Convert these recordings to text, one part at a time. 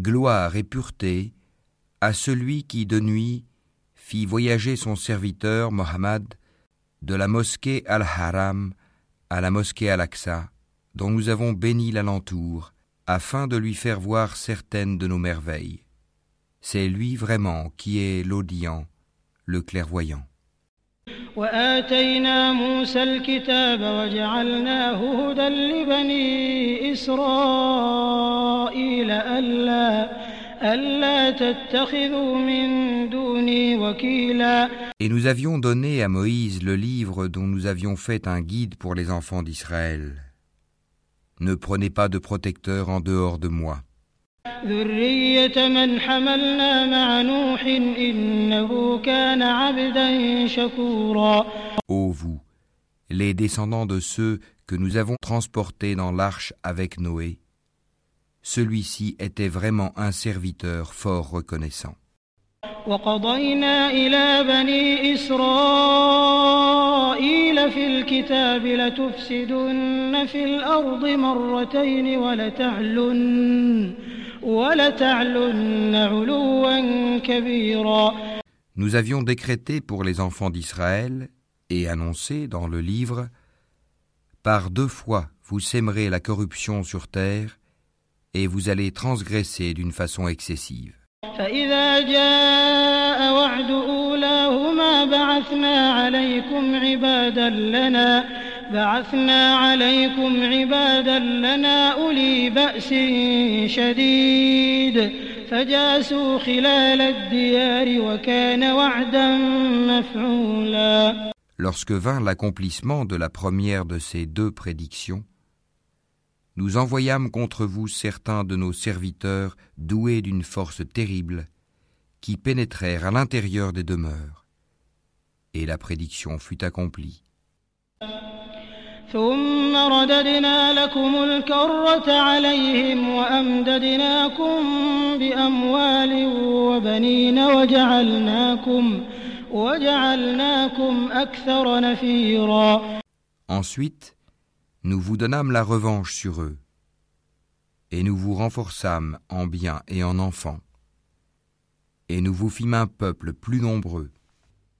Gloire et pureté à celui qui de nuit fit voyager son serviteur Mohammed de la mosquée Al-Haram à la mosquée Al-Aqsa, dont nous avons béni l'alentour, afin de lui faire voir certaines de nos merveilles. C'est lui vraiment qui est l'audient, le clairvoyant. وآتينا موسى الكتاب وجعلناه هدى لبني إسرائيل ألا ألا تتخذوا من دوني وكيلا Et nous avions donné à Moïse le livre dont nous avions fait un guide pour les enfants d'Israël. Ne prenez pas de protecteur en dehors de moi. ذرية من حملنا مع نوح إنه كان عبدا شكورا Ô vous, les descendants de ceux que nous avons transportés dans l'arche avec Noé, celui-ci était vraiment un serviteur fort reconnaissant. وقضينا إلى بني إسرائيل في الكتاب لتفسدن في الأرض مرتين ولتعلن ولتعلن علوا كبيرا Nous avions décrété pour les enfants d'Israël et annoncé dans le livre Par deux fois vous sèmerez la corruption sur terre et vous allez transgresser d'une façon excessive. فإذا جاء وعد أولاهما بعثنا عليكم عبادا لنا بعثنا عليكم عبادا لنا أولي بأس شديد فجاسوا خلال الديار وكان وعدا مفعولا Lorsque vint l'accomplissement de la première de ces deux prédictions, nous envoyâmes contre vous certains de nos serviteurs doués d'une force terrible, qui pénétrèrent à l'intérieur des demeures. Et la prédiction fut accomplie. ثم رددنا لكم الكرة عليهم وأمددناكم بأموال وبنين وجعلناكم وجعلناكم أكثر نفيرا Ensuite, nous vous donnâmes la revanche sur eux, et nous vous renforçâmes en biens et en enfants, et nous vous fîmes un peuple plus nombreux.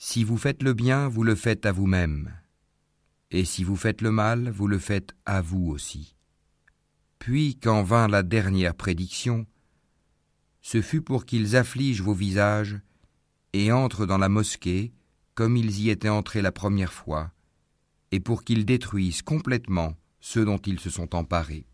Si vous faites le bien, vous le faites à vous-même. Et si vous faites le mal, vous le faites à vous aussi. Puis, quand vint la dernière prédiction, ce fut pour qu'ils affligent vos visages et entrent dans la mosquée comme ils y étaient entrés la première fois, et pour qu'ils détruisent complètement ceux dont ils se sont emparés.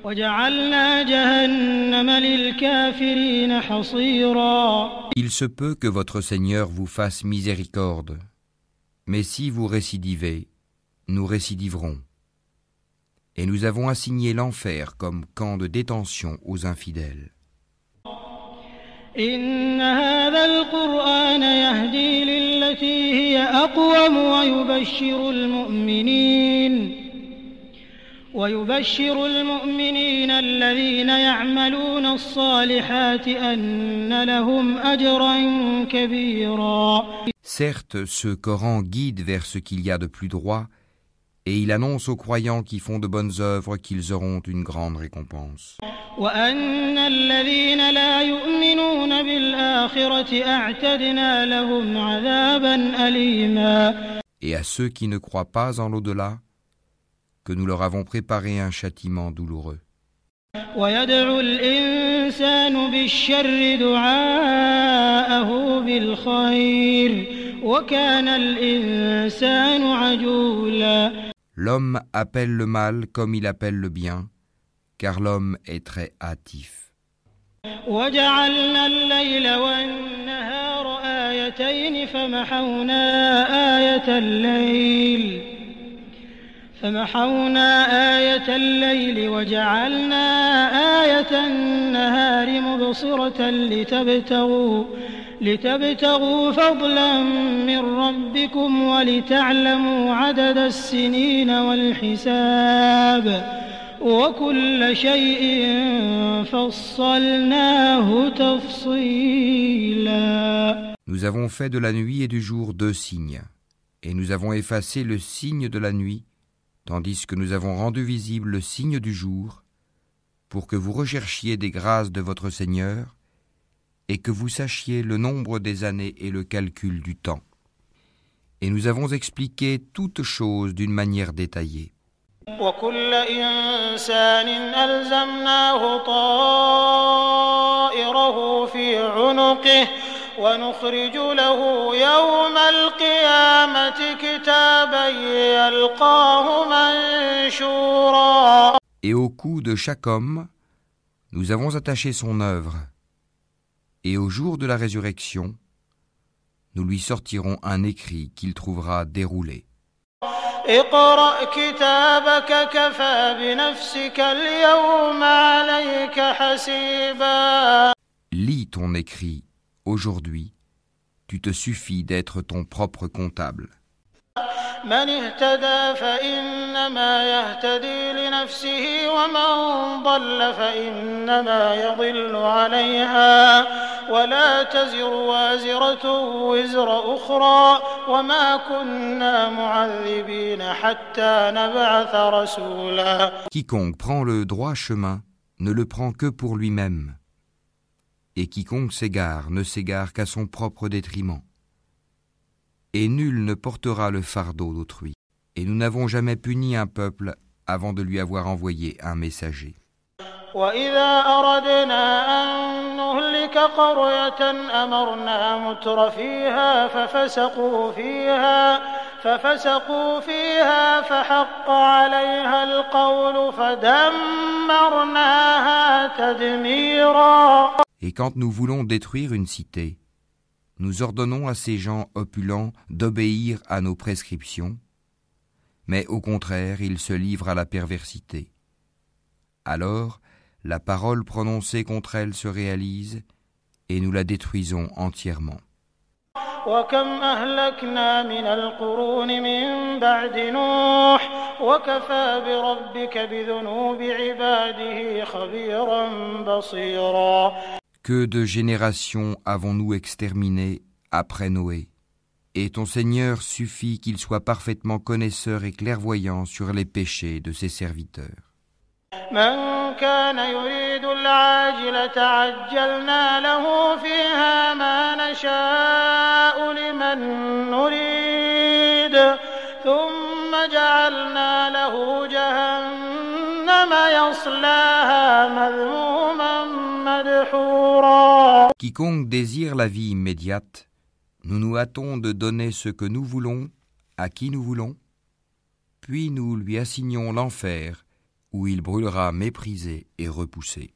عسى ربكم أن يرحمكم وإن عدتم عدنا وجعلنا جهنم للكافرين حصيرا Il se peut que votre Seigneur vous fasse miséricorde, mais si vous récidivez, nous récidiverons. Et nous avons assigné l'enfer comme camp de détention aux infidèles. إن هذا القرآن يهدي للتي هي أقوم ويبشر المؤمنين ويبشر المؤمنين الذين يعملون الصالحات أن لهم أجرا كبيرا Certes, ce Coran guide vers ce qu'il y a de plus droit, et il annonce aux croyants qui font de bonnes œuvres qu'ils auront une grande récompense. وأن الذين لا يؤمنون بالآخرة أعتدنا لهم عذابا أليما Et à ceux qui ne croient pas en l'au-delà, que nous leur avons préparé un châtiment douloureux. L'homme appelle le mal comme il appelle le bien, car l'homme est très hâtif. فمحونا آية الليل وجعلنا آية النهار مبصرة لتبتغوا لتبتغوا فضلا من ربكم ولتعلموا عدد السنين والحساب. وكل شيء فصلناه تفصيلا. Nous avons fait de la nuit et du jour deux signes, et nous avons effacé le signe de la nuit, tandis que nous avons rendu visible le signe du jour, pour que vous recherchiez des grâces de votre Seigneur, et que vous sachiez le nombre des années et le calcul du temps. Et nous avons expliqué toutes choses d'une manière détaillée. وكل إنسان ألزمناه طائره في عنقه ونخرج له يوم القيامة كتابا يلقاه منشورا Et au cou de chaque homme, nous avons attaché son œuvre. Et au jour de la résurrection, nous lui sortirons un écrit qu'il trouvera déroulé. اقرأ كتابك كفى بنفسك اليوم عليك حسيبا Lis ton écrit. Aujourd'hui, tu te suffis d'être ton propre comptable. من اهتدى فإنما يهتدي لنفسه ومن ضل فإنما يضل عليها ولا تزر وازرة وزر أخرى وما كنا معذبين حتى نبعث رسولا Quiconque prend le droit chemin ne le prend que pour lui-même. Et quiconque s'égare ne s'égare qu'à son propre détriment. Et nul ne portera le fardeau d'autrui. Et nous n'avons jamais puni un peuple avant de lui avoir envoyé un messager. وإذا أردنا أن نهلك قرية أمرنا متر فيها ففسقوا فيها ففسقوا فيها فحق عليها القول فدمرناها تدميرا Et quand nous voulons détruire une cité, nous ordonnons à ces gens opulents d'obéir à nos prescriptions, mais au contraire ils se livrent à la perversité. Alors, la parole prononcée contre elle se réalise et nous la détruisons entièrement. وكم أهلكنا من القرون من بعد نوح وكفى بربك بذنوب عباده خبيرا بصيرا Que de générations avons-nous exterminées après Noé Et ton Seigneur suffit qu'il soit parfaitement connaisseur et clairvoyant sur les péchés de ses serviteurs. من كان يريد العاجلة عجلنا له فيها ما نشاء لمن نريد ثم جعلنا له جهنم يصلاها مذموما مدحورا Quiconque désire la vie immédiate, nous nous hâtons de donner ce que nous voulons à qui nous voulons, puis nous lui assignons l'enfer où il brûlera méprisé et repoussé.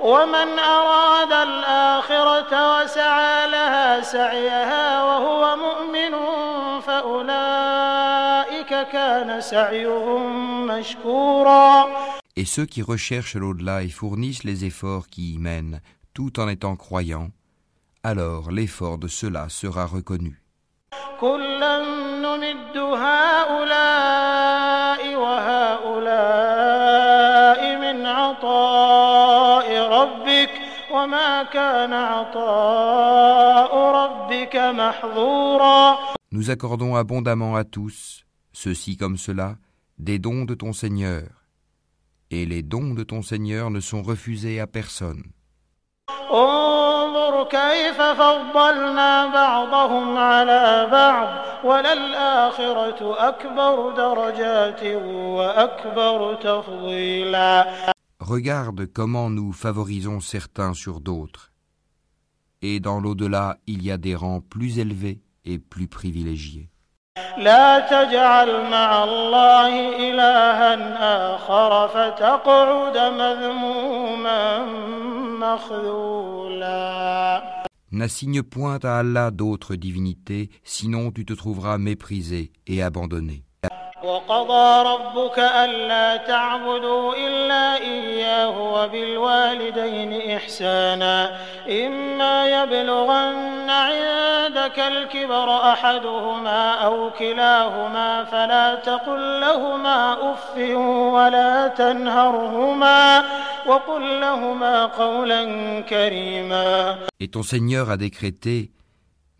ومن أراد الآخرة وسعى لها سعيها وهو مؤمن فأولئك كان سعيهم مشكورا Et ceux qui recherchent l'au-delà et fournissent les efforts qui y mènent, tout en étant croyants, alors l'effort de cela sera reconnu. Nous accordons abondamment à tous, ceci comme cela, des dons de ton Seigneur et les dons de ton Seigneur ne sont refusés à personne. Regarde comment nous favorisons certains sur d'autres. Et dans l'au-delà, il y a des rangs plus élevés et plus privilégiés. لا تجعل مع الله إلها آخر فتقعد مذموما مخذولا N'assigne point à Allah d'autres divinités, sinon tu te trouveras méprisé et abandonné. وقضى ربك ألا تعبدوا إلا إياه وبالوالدين إحسانا. إما يبلغن عندك الكبر أحدهما أو كلاهما فلا تقل لهما أف ولا تنهرهما وقل لهما قولا كريما. Et ton Seigneur a décrété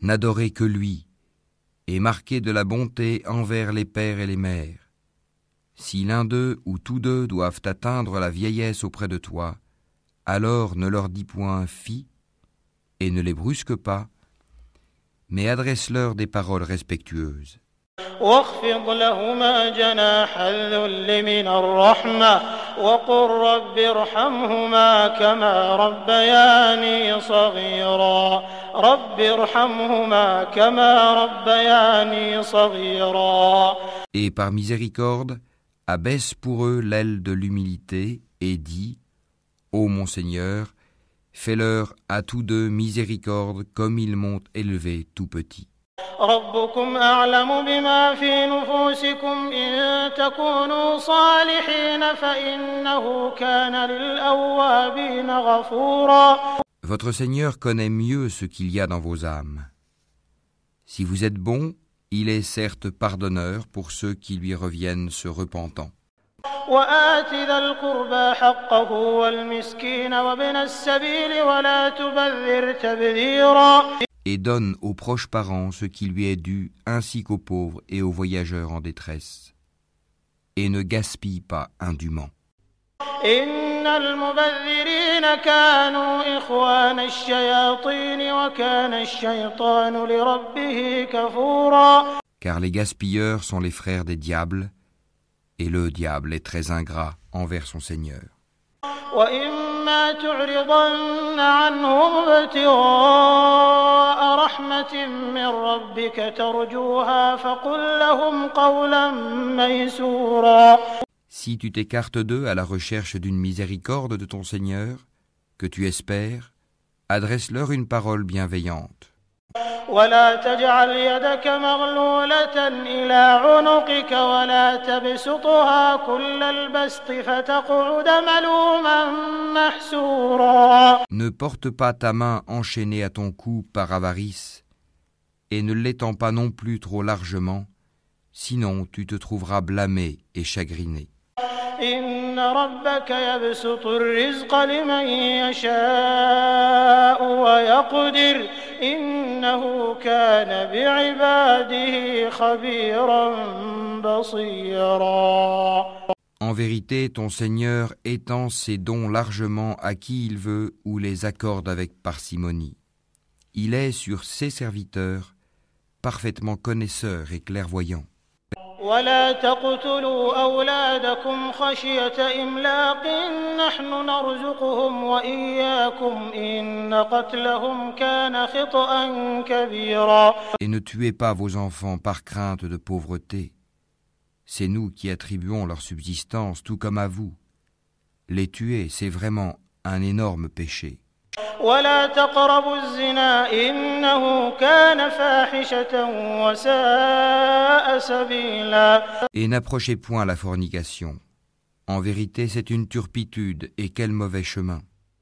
N'adorez que lui. Et marquez de la bonté envers les pères et les mères. Si l'un d'eux ou tous deux doivent atteindre la vieillesse auprès de toi, alors ne leur dis point fi et ne les brusque pas, mais adresse-leur des paroles respectueuses. واخفض لهما جناح الذل من الرحمة وقل رب ارحمهما كما ربياني صغيرا رب ارحمهما كما ربياني صغيرا Et par miséricorde, abaisse pour eux l'aile de l'humilité et dis Ô mon Seigneur, fais-leur à tous deux miséricorde comme ils m'ont élevé tout petit. ربكم أعلم بما في نفوسكم إن تكونوا صالحين فإنه كان للأوابين غفورا Votre Seigneur connaît mieux ce qu'il y a dans vos âmes. Si vous êtes bon, il est certes pardonneur pour ceux qui lui reviennent se repentant. وآت ذا القربى حقه والمسكين وابن السبيل ولا تبذر تبذيرا et donne aux proches parents ce qui lui est dû ainsi qu'aux pauvres et aux voyageurs en détresse. Et ne gaspille pas indûment. Car les gaspilleurs sont les frères des diables, et le diable est très ingrat envers son Seigneur. وإما تعرضن عنهم ابتغاء رحمة من ربك ترجوها فقل لهم قولا ميسورا Si tu t'écartes d'eux à la recherche d'une miséricorde de ton Seigneur, que tu espères, adresse-leur une parole bienveillante. ولا تجعل يدك مغلولة إلى عنقك ولا تبسطها كل البسط فتقعد ملوما محسورا Ne porte pas ta main enchaînée à ton cou par avarice, et ne l'étends pas non plus trop largement, sinon tu te trouveras blâmé et chagriné. إن ربك يبسط الرزق لمن يشاء ويقدر إنه كان بعباده خبيرا بصيرا En vérité, ton Seigneur étend ses dons largement à qui il veut ou les accorde avec parcimonie. Il est sur ses serviteurs parfaitement connaisseur et clairvoyant. ولا تقتلوا أولادكم خشية إملاق نحن نرزقهم وإياكم إن قتلهم كان خطأ كبيرا Et ne tuez pas vos enfants par crainte de pauvreté. C'est nous qui attribuons leur subsistance tout comme à vous. Les tuer, c'est vraiment un énorme péché. ولا تقربوا الزنا إنه كان فاحشة وساء سبيلا Et n'approchez point la fornication. En vérité, c'est une turpitude et quel mauvais chemin.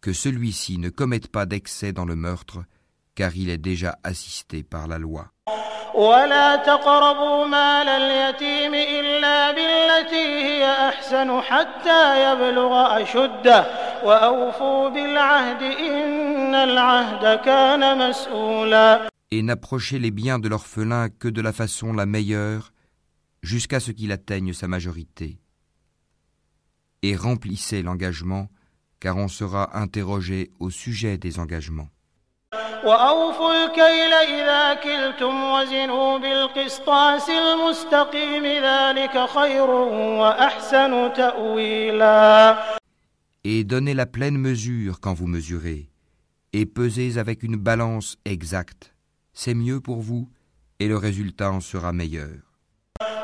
que celui-ci ne commette pas d'excès dans le meurtre, car il est déjà assisté par la loi. Et n'approchez les biens de l'orphelin que de la façon la meilleure, jusqu'à ce qu'il atteigne sa majorité. Et remplissez l'engagement, car on sera interrogé au sujet des engagements. وأوفوا الكيل إذا كلتم وزنوا بالقسطاس المستقيم ذلك خير وأحسن تأويلا Et donnez la pleine mesure quand vous mesurez, et pesez avec une balance exacte. C'est mieux pour vous, et le résultat en sera meilleur.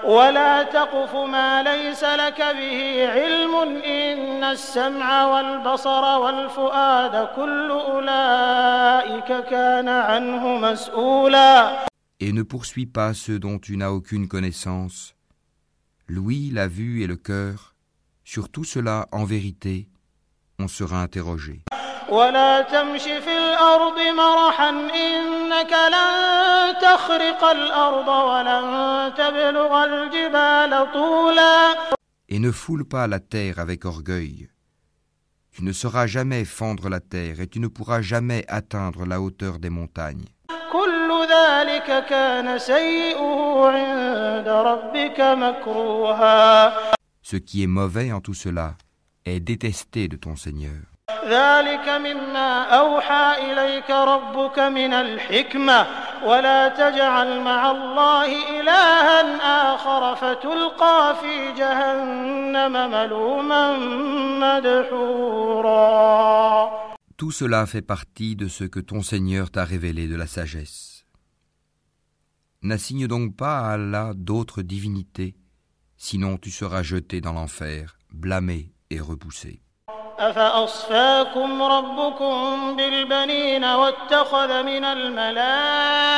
ولا تقف ما ليس لك به علم إن السمع والبصر والفؤاد كل أولئك كان عنه مسؤولا Et ne poursuis pas ceux dont tu n'as aucune connaissance. L'ouïe, la vue et le cœur, sur tout cela, en vérité, on sera interrogé. ولا تمش في الأرض مرحا إنك لن تخرق الأرض ولن تبلغ الجبال طولا Et ne foule pas la terre avec orgueil. Tu ne sauras jamais fendre la terre et tu ne pourras jamais atteindre la hauteur des montagnes. كل ذلك كان سيئه عند ربك مكروها Ce qui est mauvais en tout cela est détesté de ton Seigneur. ذلك مما أوحى إليك ربك من الحكمة ولا تجعل مع الله إلها آخر فتلقى في جهنم ملوما مدحورا Tout cela fait partie de ce que ton Seigneur t'a révélé de la sagesse. N'assigne donc pas à Allah d'autres divinités, sinon tu seras jeté dans l'enfer, blâmé et repoussé. أفأصفاكم ربكم بالبنين واتخذ من الملائكة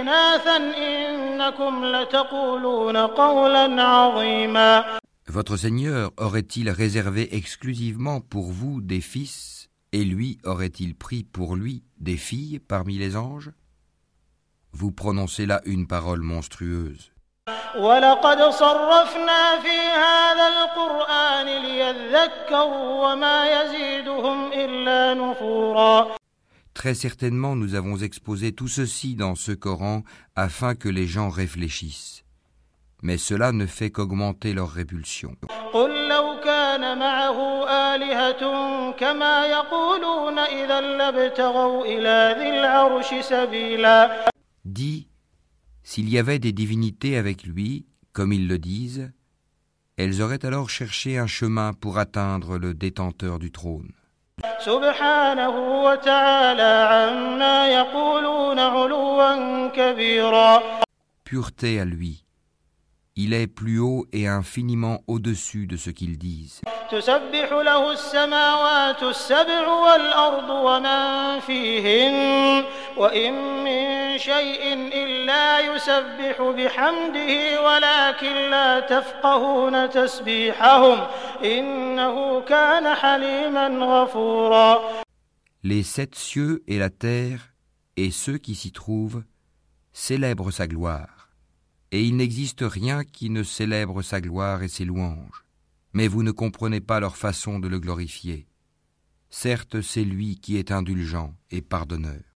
إناثا إنكم لتقولون قولا عظيما Votre Seigneur aurait-il réservé exclusivement pour vous des fils, et lui aurait-il pris pour lui des filles parmi les anges Vous prononcez là une parole monstrueuse. ولقد صرفنا في هذا القرآن ليذكروا وما يزيدهم إلا نفورا Très certainement nous avons exposé tout ceci dans ce Coran afin que les gens réfléchissent. Mais cela ne fait qu'augmenter leur répulsion. قل لو كان معه آلهة كما يقولون إذا لابتغوا إلى ذي العرش سبيلا Dis, s'il y avait des divinités avec lui, comme ils le disent, elles auraient alors cherché un chemin pour atteindre le détenteur du trône. Pureté à lui. Il est plus haut et infiniment au-dessus de ce qu'ils disent. تسبح له السماوات السبع والأرض ومن فيهن وإن من شيء إلا يسبح بحمده ولكن لا تفقهون تسبيحهم إنه كان حليما غفورا Les sept cieux et la terre et ceux qui s'y trouvent célèbrent sa gloire. Et il n'existe rien qui ne célèbre sa gloire et ses louanges. Mais vous ne comprenez pas leur façon de le glorifier. Certes, c'est lui qui est indulgent et pardonneur.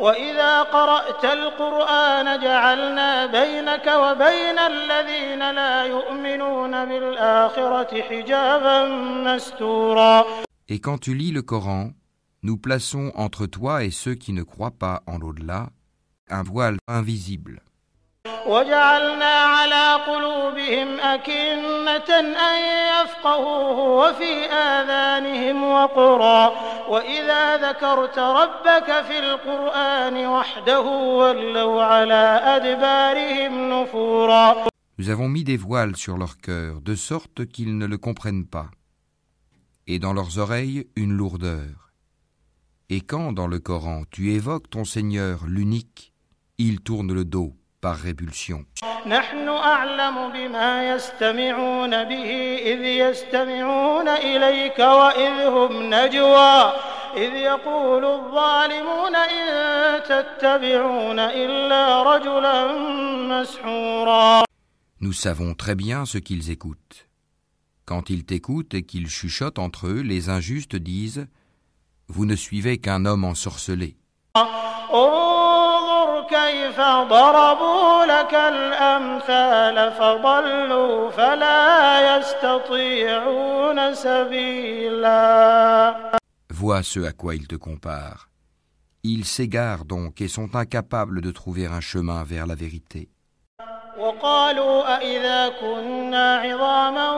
وإذا قرأت القرآن جعلنا بينك وبين الذين لا يؤمنون بالآخرة حجابا مستورا Et quand tu lis le Coran, nous plaçons entre toi et ceux qui ne croient pas en l'au-delà un voile invisible. وجعلنا على قلوبهم أكنة أن يفقهوه وفي آذانهم وقرا وإذا ذكرت ربك في القرآن وحده ولوا على أدبارهم نفورا Nous avons mis des voiles sur leur cœur, de sorte qu'ils ne le comprennent pas, et dans leurs oreilles une lourdeur. Et quand dans le Coran tu évoques ton Seigneur l'unique, ils tournent le dos par répulsion. نحن أعلم بما يستمعون به إذ يستمعون إليك وإذ هم نجوى إذ يقول الظالمون إن تتبعون إلا رجلا مسحورا Nous savons très bien ce qu'ils écoutent. Quand ils t'écoutent et qu'ils chuchotent entre eux, les injustes disent Vous ne suivez qu'un homme ensorcelé. انظر كيف ضربوا لك الأمثال فضلوا فلا يستطيعون سبيلا Vois ce à quoi ils te comparent. Ils s'égarent donc et sont incapables de trouver un chemin vers la vérité. وقالوا أإذا كنا عظاما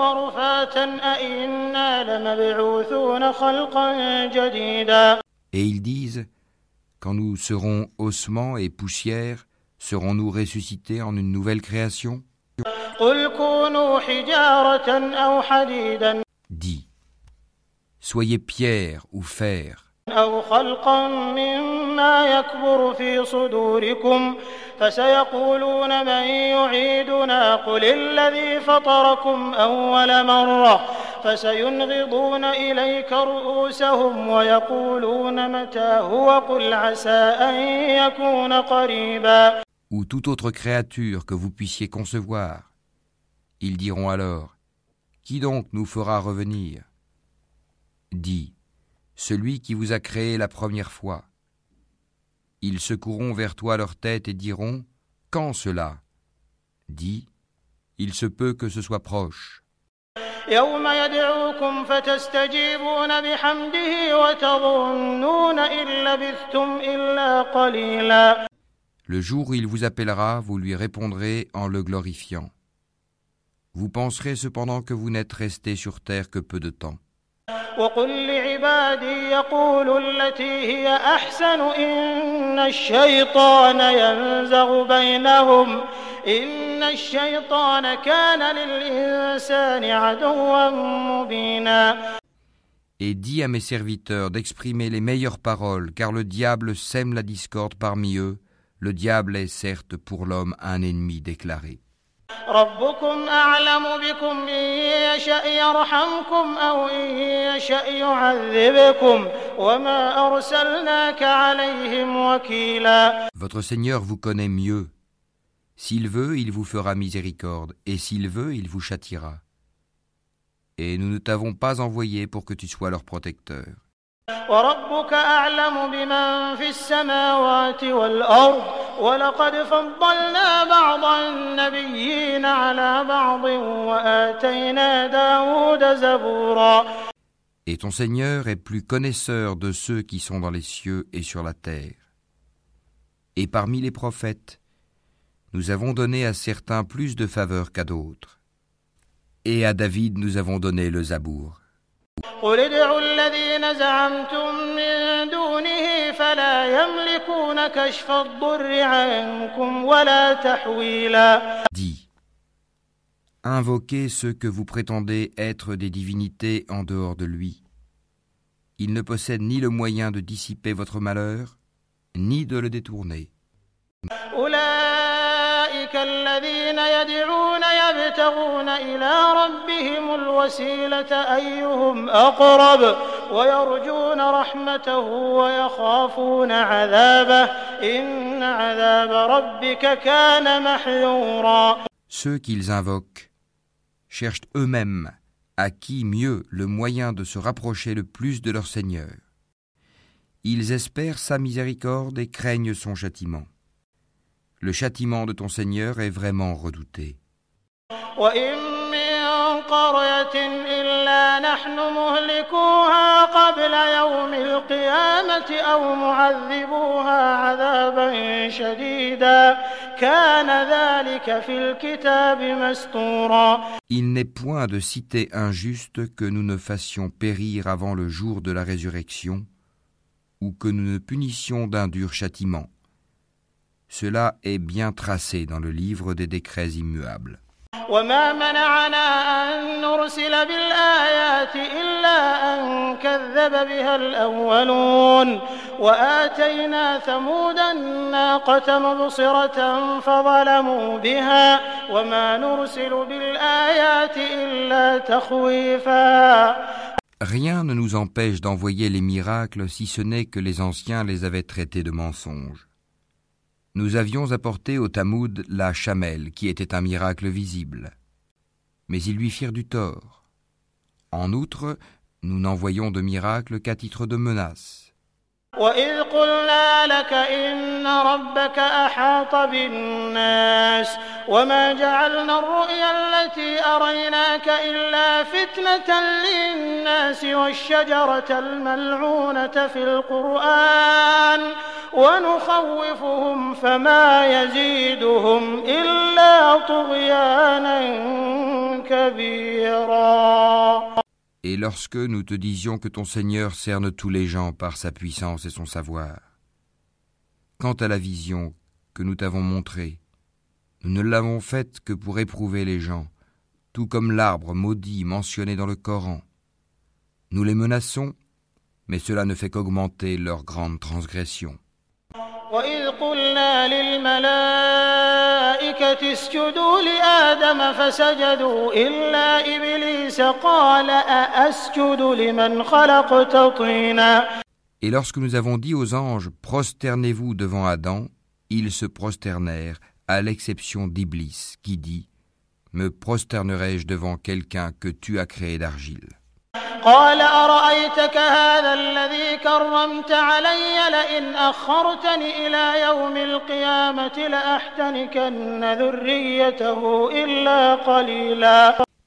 ورفاتا أإنا لمبعوثون خلقا جديدا Et ils disent Quand nous serons ossements et poussière, serons-nous ressuscités en une nouvelle création قل كونوا حجارة أو حديدا Dis Soyez pierre ou fer, أو خلقا مما يكبر في صدوركم فسيقولون من يعيدنا قل الذي فطركم أول مرة فسينغضون إليك رؤوسهم ويقولون متى هو قل عسى أن يكون قريبا ou toute autre créature que vous puissiez concevoir. Ils diront alors Qui donc nous fera revenir Dis Celui qui vous a créé la première fois. Ils secoueront vers toi leur tête et diront Quand cela Dis Il se peut que ce soit proche. يوم يدعوكم فتستجيبون بحمده وتظنون إن لبثتم إلا قليلا Le jour où il vous appellera, vous lui répondrez en le glorifiant. Vous penserez cependant que vous n'êtes resté sur terre que peu de temps. وقل لعبادي يقولوا التي هي أحسن إن الشيطان ينزغ بينهم إن الشيطان كان للإنسان عدوا مبينا Et dis à mes serviteurs d'exprimer les meilleures paroles, car le diable sème la discorde parmi eux. Le diable est certes pour l'homme un ennemi déclaré. ربكم أعلم بكم إن يشأ يرحمكم أو إن يشأ يعذبكم وما أرسلناك عليهم وكيلا Votre Seigneur vous connaît mieux. S'il veut, il vous fera miséricorde, et s'il veut, il vous châtiera. Et nous ne t'avons pas envoyé pour que tu sois leur protecteur. وربك أعلم بمن في السماوات والأرض ولقد فضلنا بعض النبيين على بعض وآتينا داود زبورا Et ton Seigneur est plus connaisseur de ceux qui sont dans les cieux et sur la terre. Et parmi les prophètes, nous avons donné à certains plus de faveur qu'à d'autres. Et à David nous avons donné le Zabour. قل invoquez ceux que vous prétendez être des divinités en dehors de lui. Il ne possède ni le moyen de dissiper votre malheur, ni de le détourner. الذين يدعون يبتغون إلى ربهم الوسيلة أيهم أقرب ويرجون رحمته ويخافون عذابه إن عذاب ربك كان محذورا Ceux qu'ils invoquent cherchent eux-mêmes à qui mieux le moyen de se rapprocher le plus de leur Seigneur. Ils espèrent sa miséricorde et craignent son châtiment. Le châtiment de ton Seigneur est vraiment redouté. Il n'est point de cité injuste que nous ne fassions périr avant le jour de la résurrection, ou que nous ne punissions d'un dur châtiment. Cela est bien tracé dans le livre des décrets immuables. وما منعنا أن نرسل بالآيات إلا أن كذب بها الأولون وآتينا ثمود الناقة مبصرة فظلموا بها وما نرسل بالآيات إلا تخويفا Rien ne nous empêche d'envoyer les miracles si ce n'est que les anciens les avaient traités de mensonges. Nous avions apporté au Tamoud la chamelle, qui était un miracle visible. Mais ils lui firent du tort. En outre, nous n'envoyons de miracle qu'à titre de menace. وإذ قلنا لك إن ربك أحاط بالناس وما جعلنا الرؤيا التي أريناك إلا فتنة للناس والشجرة الملعونة في القرآن ونخوفهم فما يزيدهم إلا طغيانا كبيرا Et lorsque nous te disions que ton Seigneur cerne tous les gens par sa puissance et son savoir, quant à la vision que nous t'avons montrée, nous ne l'avons faite que pour éprouver les gens, tout comme l'arbre maudit mentionné dans le Coran. Nous les menaçons, mais cela ne fait qu'augmenter leur grande transgression. Et lorsque nous avons dit aux anges Prosternez-vous devant Adam, ils se prosternèrent, à l'exception d'Iblis, qui dit Me prosternerai-je devant quelqu'un que tu as créé d'argile?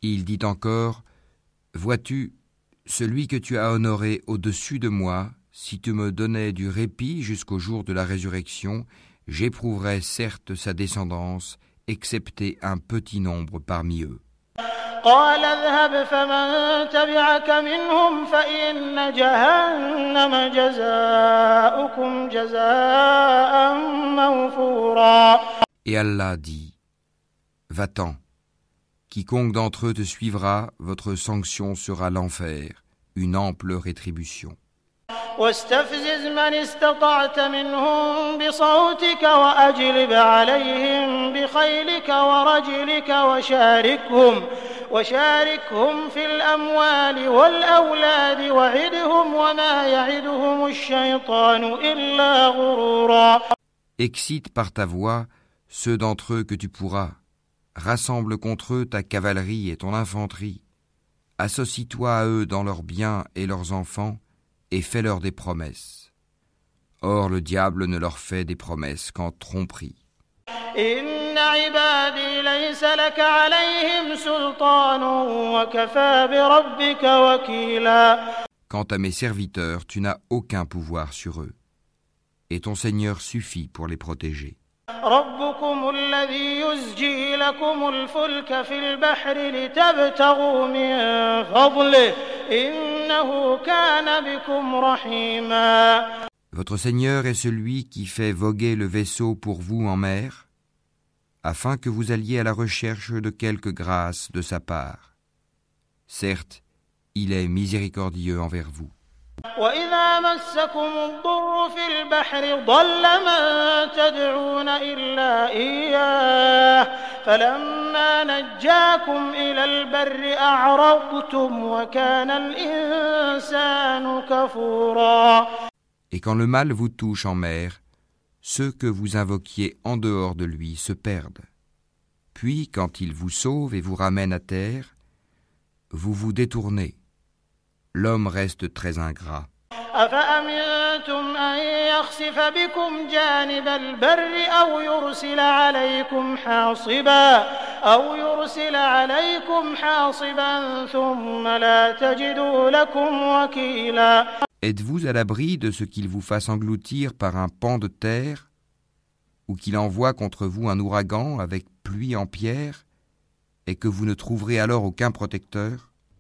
Il dit encore Vois-tu, celui que tu as honoré au-dessus de moi, si tu me donnais du répit jusqu'au jour de la résurrection, j'éprouverais certes sa descendance, excepté un petit nombre parmi eux. Et Allah dit Va-t'en, quiconque d'entre eux te suivra, votre sanction sera l'enfer, une ample rétribution. واستفزز من استطعت منهم بصوتك وأجلب عليهم بخيلك ورجلك وشاركهم وشاركهم في الأموال والأولاد وعدهم وما يعدهم الشيطان إلا غرورا Excite par ta voix ceux d'entre eux que tu pourras. Rassemble contre eux ta cavalerie et ton infanterie. Associe-toi à eux dans leurs biens et leurs enfants et fais-leur des promesses. Or le diable ne leur fait des promesses qu'en tromperie. Quant à mes serviteurs, tu n'as aucun pouvoir sur eux, et ton Seigneur suffit pour les protéger. Votre Seigneur est celui qui fait voguer le vaisseau pour vous en mer, afin que vous alliez à la recherche de quelque grâce de sa part. Certes, il est miséricordieux envers vous. Et quand le mal vous touche en mer, ceux que vous invoquiez en dehors de lui se perdent. Puis, quand il vous sauve et vous ramène à terre, vous vous détournez. L'homme reste très ingrat. Êtes-vous à l'abri de ce qu'il vous fasse engloutir par un pan de terre, ou qu'il envoie contre vous un ouragan avec pluie en pierre, et que vous ne trouverez alors aucun protecteur?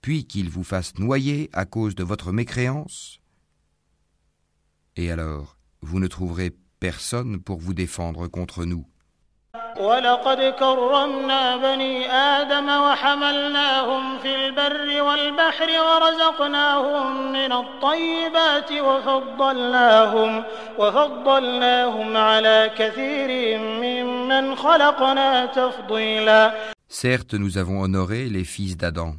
puis qu'ils vous fassent noyer à cause de votre mécréance Et alors, vous ne trouverez personne pour vous défendre contre nous. ولقد كرمنا بني آدم وحملناهم في البر والبحر ورزقناهم من الطيبات وفضلناهم وفضلناهم على كثير ممن خلقنا تفضيلا Certes, nous avons honoré les fils d'Adam.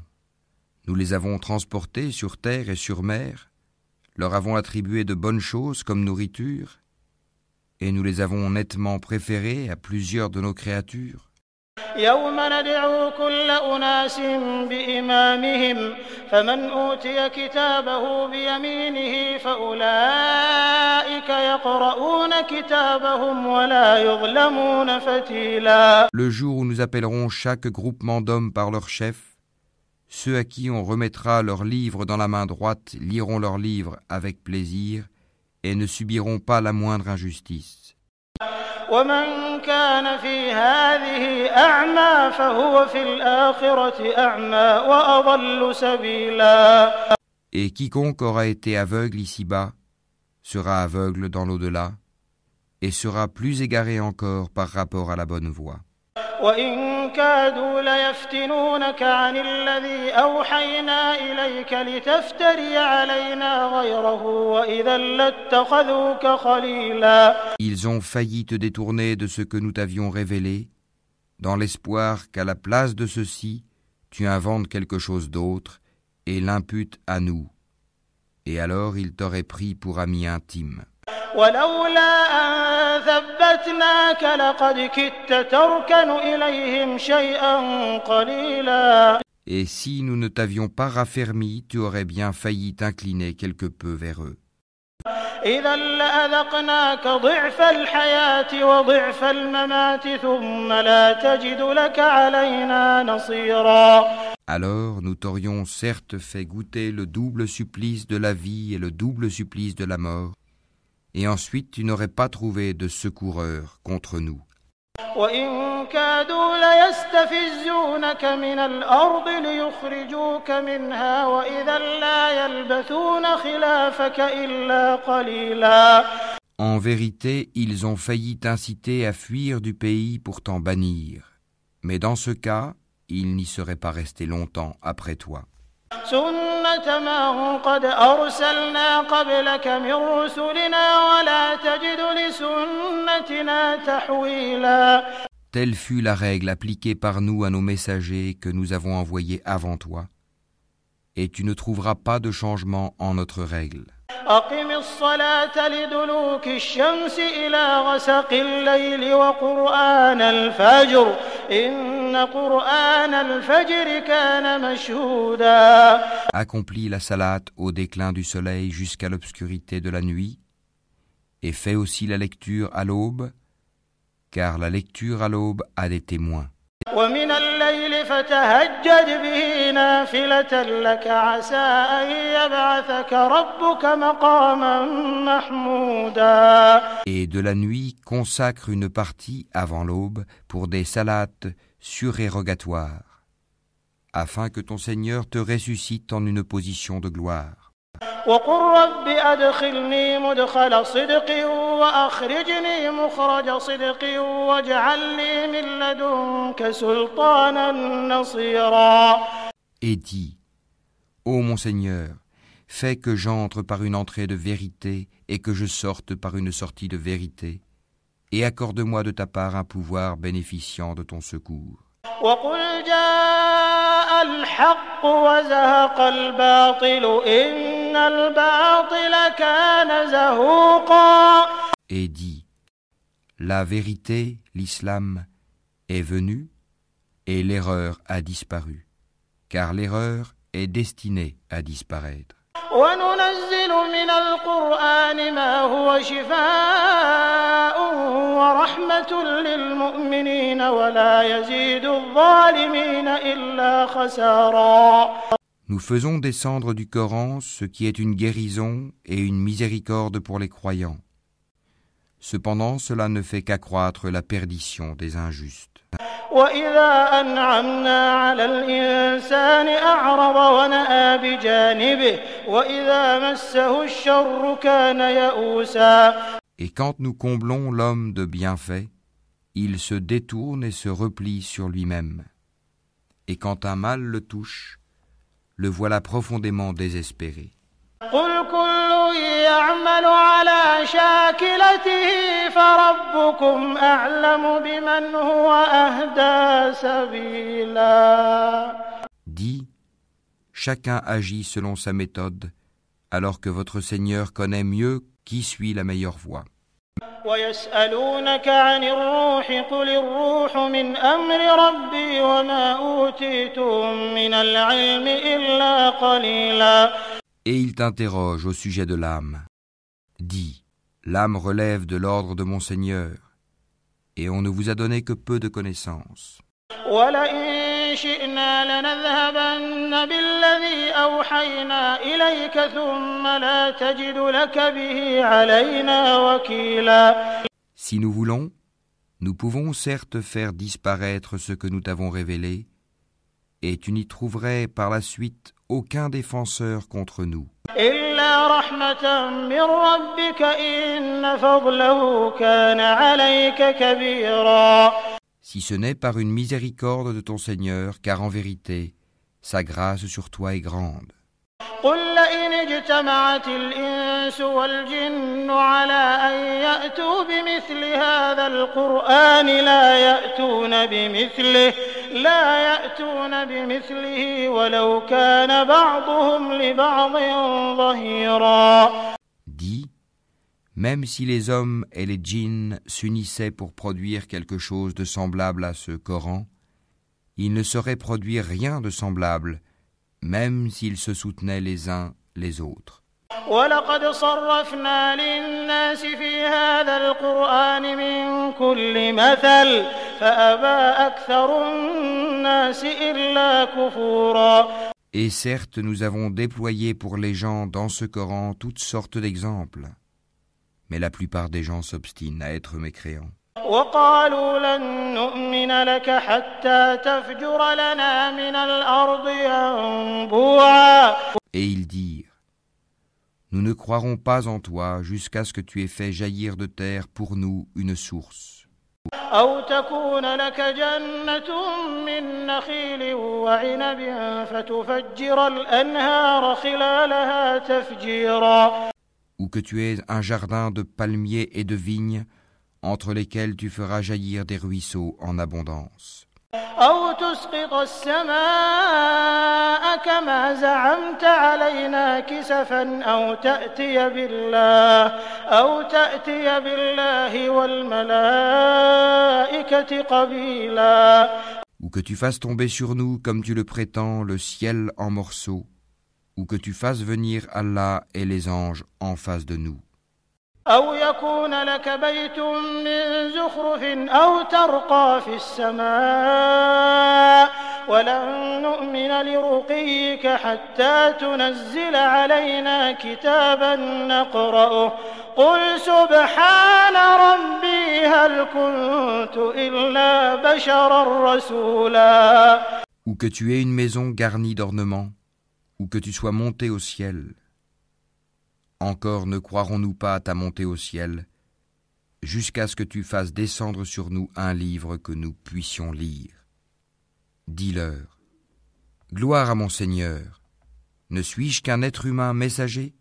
Nous les avons transportés sur terre et sur mer, leur avons attribué de bonnes choses comme nourriture, et nous les avons nettement préférés à plusieurs de nos créatures. يوم ندعو كل أناس بإمامهم فمن أوتي كتابه بيمينه فأولئك يقرؤون كتابهم ولا يظلمون فتيلا Le jour où nous appellerons chaque groupement d'hommes par leur chef, ceux à qui on remettra leur livre dans la main droite liront leur livre avec plaisir et ne subiront pas la moindre injustice. Et quiconque aura été aveugle ici-bas sera aveugle dans l'au-delà et sera plus égaré encore par rapport à la bonne voie. وإن كادوا ليفتنونك عن الذي أوحينا إليك لتفتري علينا غيره وإذا لاتخذوك خليلا Ils ont failli te détourner de ce que nous t'avions révélé, dans l'espoir qu'à la place de ceci, tu inventes quelque chose d'autre et l'imputes à nous. Et alors ils t'auraient pris pour ami intime. Et si nous ne t'avions pas raffermi, tu aurais bien failli t'incliner quelque peu vers eux. Alors nous t'aurions certes fait goûter le double supplice de la vie et le double supplice de la mort et ensuite tu n'aurais pas trouvé de secoureur contre nous. En vérité, ils ont failli t'inciter à fuir du pays pour t'en bannir. Mais dans ce cas, ils n'y seraient pas restés longtemps après toi. سنة من قد أرسلنا قبلك من رسلنا ولا تجد لسنتنا تحويلا Telle fut la règle appliquée par nous à nos messagers que nous avons envoyés avant toi, et tu ne trouveras pas de changement en notre règle. أقم الصلاة لدلوك الشمس إلى غسق الليل وقرآن الفجر إن قرآن الفجر كان مشهودا Accomplis la salate au déclin du soleil jusqu'à l'obscurité de la nuit, et fais aussi la lecture à l'aube, car la lecture à l'aube a des témoins. ومن الليل فتهجد به نافلة لك عسى أن يبعثك ربك مقاما محمودا Et de la nuit consacre une partie avant l'aube pour des salates surérogatoires, afin que ton Seigneur te ressuscite en une position de gloire. وقل رب أدخلني مدخل صدق وأخرجني مخرج صدق واجعل لي من لدنك سلطانا نصيرا Et dis, Ô mon Seigneur, fais que j'entre par une entrée de vérité et que je sorte par une sortie de vérité, et accorde-moi de ta part un pouvoir bénéficiant de ton secours. وقل جاء الحق وزهق الباطل إن الباطل كان زهوقا Et dis, La vérité, l'islam, est venue, et l'erreur a disparu, car l'erreur est destinée à disparaître. وننزل من القرآن ما هو شفاء ورحمة للمؤمنين ولا يزيد الظالمين إلا خسارا Nous faisons descendre du Coran ce qui est une guérison et une miséricorde pour les croyants. Cependant, cela ne fait qu'accroître la perdition des injustes. وإذا أنعمنا على الإنسان أعرض ونأى بجانبه وإذا مسه الشر كان يئوسا Et quand nous comblons l'homme de bienfaits, il se détourne et se replie sur lui-même. Et quand un mal le touche, le voilà profondément désespéré. Dis, chacun agit selon sa méthode, alors que votre Seigneur connaît mieux qui suit la meilleure voie. ويسألونك عن الروح قل الروح من أمر ربي وما أوتيتم من العلم إلا قليلا Et il t'interroge au sujet de l'âme. Dis, l'âme relève de l'ordre de mon Seigneur, et on ne vous a donné que peu de connaissances. ولئن شئنا لنذهبن بالذي أوحينا إليك ثم لا تجد لك به علينا وكيلا Si nous voulons, nous pouvons certes faire disparaître ce que nous t'avons révélé, et tu n'y trouverais par la suite aucun défenseur contre nous, إلا رحمة من ربك إن فضله كان عليك كبيرا si ce n'est par une miséricorde de ton Seigneur, car en vérité, sa grâce sur toi est grande. قل لئن اجتمعت الإنس والجن على أن يأتوا بمثل هذا القرآن لا يأتون بمثله لا يأتون بمثله ولو كان بعضهم لبعض ظهيرا Dis, même si les hommes et les djinns s'unissaient pour produire quelque chose de semblable à ce Coran, ils ne saurait produire rien de semblable, même s'ils se soutenaient les uns les autres. Et certes, nous avons déployé pour les gens dans ce Coran toutes sortes d'exemples Mais la plupart des gens s'obstinent à être mécréants. وقالوا لن نؤمن لك حتى تفجر لنا من الأرض ينبوعا Et ils dirent Nous ne croirons pas en toi jusqu'à ce que tu aies fait jaillir de terre pour nous une source. أو تكون لك جنة من نخيل وعنب فتفجر الأنهار خلالها تفجيرا ou que tu aies un jardin de palmiers et de vignes, entre lesquels tu feras jaillir des ruisseaux en abondance. Ou que tu fasses tomber sur nous, comme tu le prétends, le ciel en morceaux, ou que tu fasses venir Allah et les anges en face de nous. أو يكون لك بيت من زخرف أو ترقى في السماء ولن نؤمن لرقيك حتى تنزل علينا كتابا نقرأه قل سبحان ربي هل كنت إلا بشرا رسولا Ou que tu aies une maison garnie d'ornements, ou que tu sois monté au ciel. Encore ne croirons-nous pas à ta montée au ciel, jusqu'à ce que tu fasses descendre sur nous un livre que nous puissions lire. Dis-leur, Gloire à mon Seigneur, ne suis-je qu'un être humain messager?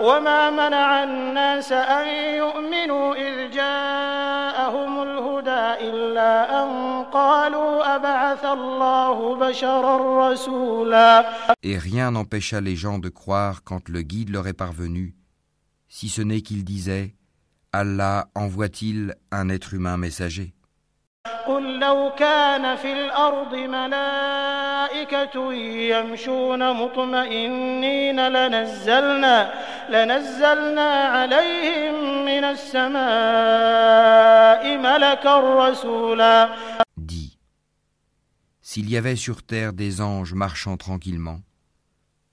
وما منع الناس أن يؤمنوا إذ جاءهم الهدى إلا أن قالوا أبعث الله بشرا رسولا Et rien n'empêcha les gens de croire quand le guide leur est parvenu, si ce n'est qu'ils disaient Allah envoie-t-il un être humain messager قل لو كان في الأرض ملائكة يمشون مطمئنين لنزلنا لنزلنا عليهم من السماء ملكا رسولا Dis S'il y avait sur terre des anges marchant tranquillement,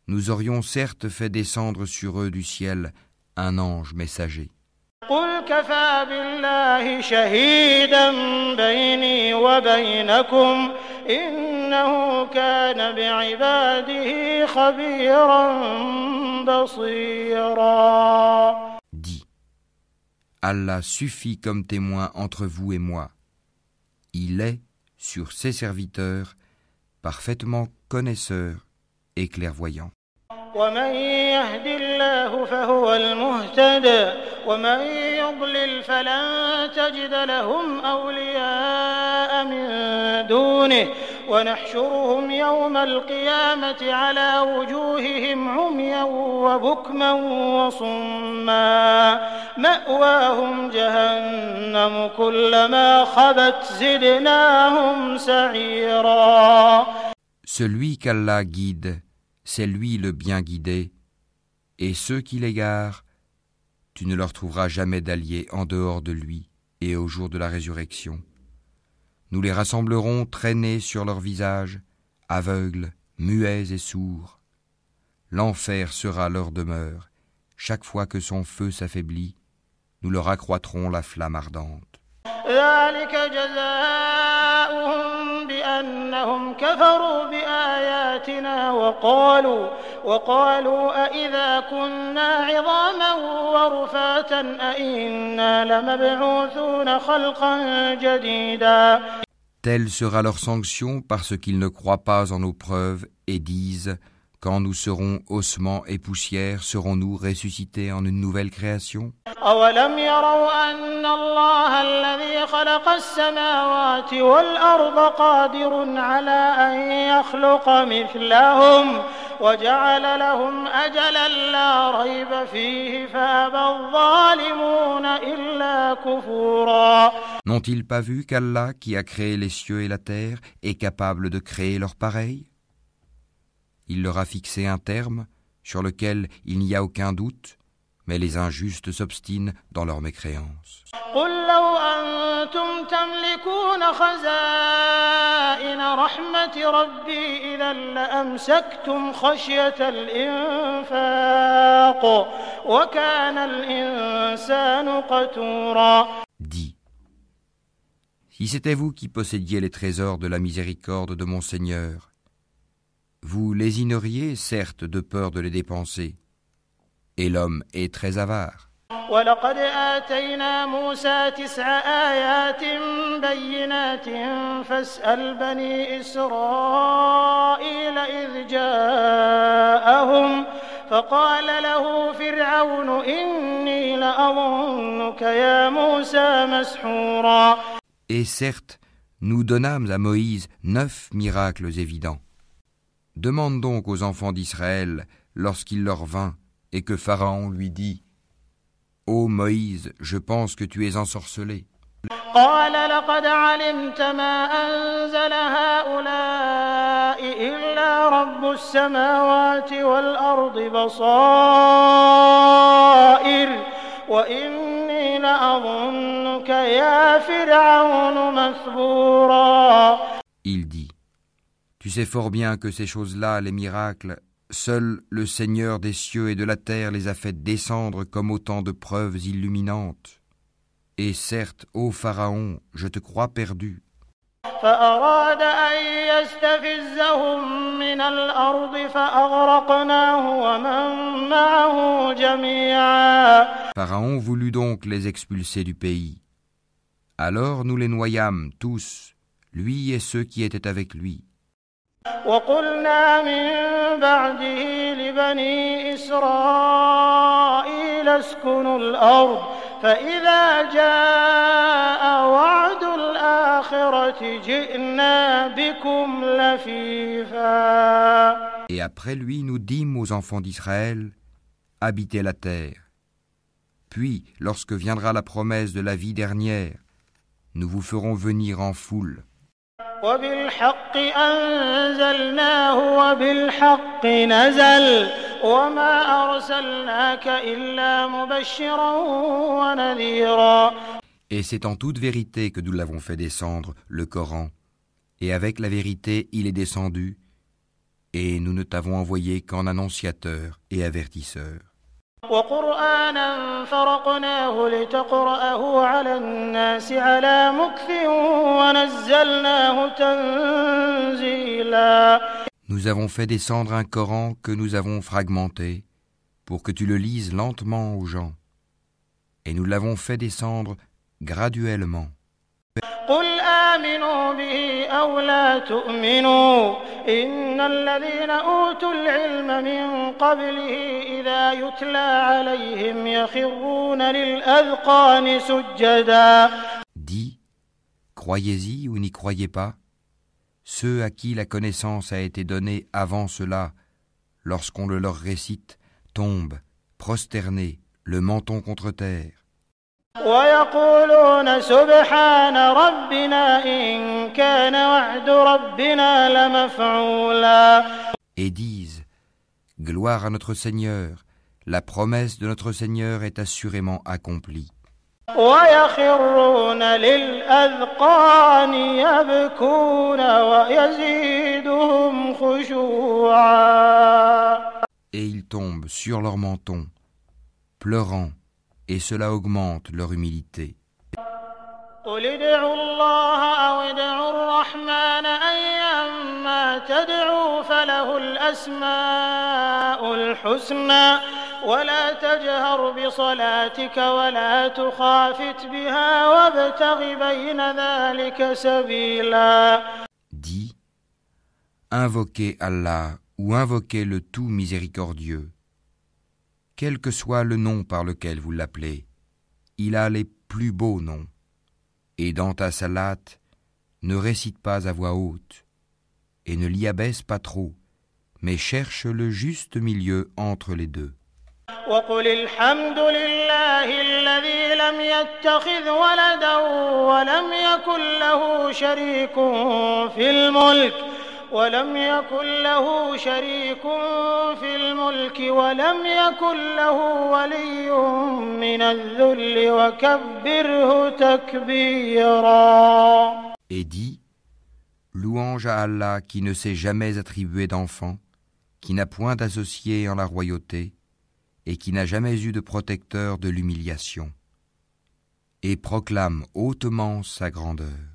nous aurions certes fait descendre sur eux du ciel un ange messager. قل كفى بالله شهيدا بيني وبينكم إنه كان بعباده خبيرا بصيرا Dis, Allah suffit comme témoin entre vous et moi. Il est, sur ses serviteurs, parfaitement connaisseur et clairvoyant. ومن يهد الله فهو المهتد ومن يضلل فلن تجد لهم أولياء من دونه ونحشرهم يوم القيامة على وجوههم عميا وبكما وصما مأواهم جهنم كلما خبت زدناهم سعيرا. Celui qu'Allah guide, c'est lui le bien guidé, et ceux qui l'égarent, tu ne leur trouveras jamais d'alliés en dehors de lui et au jour de la résurrection. Nous les rassemblerons traînés sur leurs visages, aveugles, muets et sourds. L'enfer sera leur demeure. Chaque fois que son feu s'affaiblit, nous leur accroîtrons la flamme ardente. بأنهم كفروا بآياتنا وقالوا وقالوا أإذا كنا عظاما ورفاتا أإنا لمبعوثون خلقا جديدا. Telle sera leur sanction parce qu'ils ne croient pas en nos preuves et disent Quand nous serons ossements et poussière, serons-nous ressuscités en une nouvelle création أولم يروا أن الله الذي خلق السماوات والأرض قادر على أن يخلق مثلهم وجعل لهم أجلا لا ريب فيه فأبى الظالمون إلا كفورا N'ont-ils pas vu qu'Allah, qui a créé les cieux et la terre, est capable de créer leur pareil il leur a fixé un terme sur lequel il n'y a aucun doute, mais les injustes s'obstinent dans leur mécréance. Dis, si c'était vous qui possédiez les trésors de la miséricorde de mon Seigneur, vous lésineriez certes de peur de les dépenser, et l'homme est très avare. ولقد آتينا موسى تسع آيات بينات فاسأل بني إسرائيل إذ جاءهم فقال له فرعون إني لأظنك يا موسى مسحورا Et certes, nous donnâmes à Moïse neuf miracles évidents. Demande donc aux enfants d'Israël, lorsqu'il leur vint, et que Pharaon lui dit Ô Moïse, je pense que tu es ensorcelé. قال لقد علمت ما أنزل هؤلاء إلا رب السماوات والأرض بصائر وإني لأظنك يا فرعون مثبورا Il dit Tu sais fort bien que ces choses-là, les miracles, seul le Seigneur des cieux et de la terre les a fait descendre comme autant de preuves illuminantes. Et certes, ô Pharaon, je te crois perdu. فأراد أن يستفزهم من الأرض فأغرقناه ومن معه جميعا Pharaon voulut donc les expulser du pays. Alors nous les noyâmes tous, lui et ceux qui étaient avec lui. وقلنا من بعده لبني إسرائيل اسكنوا الأرض فإذا جاء وعد الآخرة جئنا بكم لفيفا Et après lui, nous dîmes aux enfants d'Israël, habitez la terre. Puis, lorsque viendra la promesse de la vie dernière, nous vous ferons venir en foule. وبالحق أنزلناه وبالحق نزل وما أرسلناك إلا مبشرا ونذيرا Et c'est en toute vérité que nous l'avons fait descendre, le Coran. Et avec la vérité, il est descendu, et nous ne t'avons envoyé qu'en annonciateur et avertisseur. وقرآنا فرقناه لتقرأه على الناس على مكث ونزلناه تنزيلا Nous avons fait descendre un Coran que nous avons fragmenté pour que tu le lises lentement aux gens. Et nous l'avons fait descendre graduellement. قل آمنوا به أو لا تؤمنوا إن الذين أوتوا العلم من قبله إذا يتلى عليهم يخرون للأذقان سجدا Dis, croyez-y ou n'y croyez pas, ceux à qui la connaissance a été donnée avant cela, lorsqu'on le leur récite, tombent, prosternés, le menton contre terre. ويقولون سبحان ربنا إن كان وعد ربنا لمفعولا Et disent, Gloire à notre Seigneur, la promesse de notre Seigneur est assurément accomplie. ويخرون للأذقان يبكون ويزيدهم خشوعا Et ils tombent sur leur menton, pleurant, et cela augmente leur humilité. قل ادعوا الله أو ادعوا الرحمن أيما تدعوا فله الأسماء الحسنى ولا تجهر بصلاتك ولا تخافت بها وابتغ بين ذلك سبيلا Dis, invoquez Allah ou invoquez le tout miséricordieux. Quel que soit le nom par lequel vous l'appelez, il a les plus beaux noms. Et dans ta salate, ne récite pas à voix haute, et ne l'y abaisse pas trop, mais cherche le juste milieu entre les deux. وقل الحمد لله الذي لم يتخذ ولدا ولم يكن له شريك في الملك ولم يكن له شريك في الملك ولم يكن له ولي من الذل وكبره تكبيرا Et dis, louange à Allah qui ne s'est jamais attribué d'enfant, qui n'a point d'associé en la royauté, et qui n'a jamais eu de protecteur de l'humiliation, et proclame hautement sa grandeur.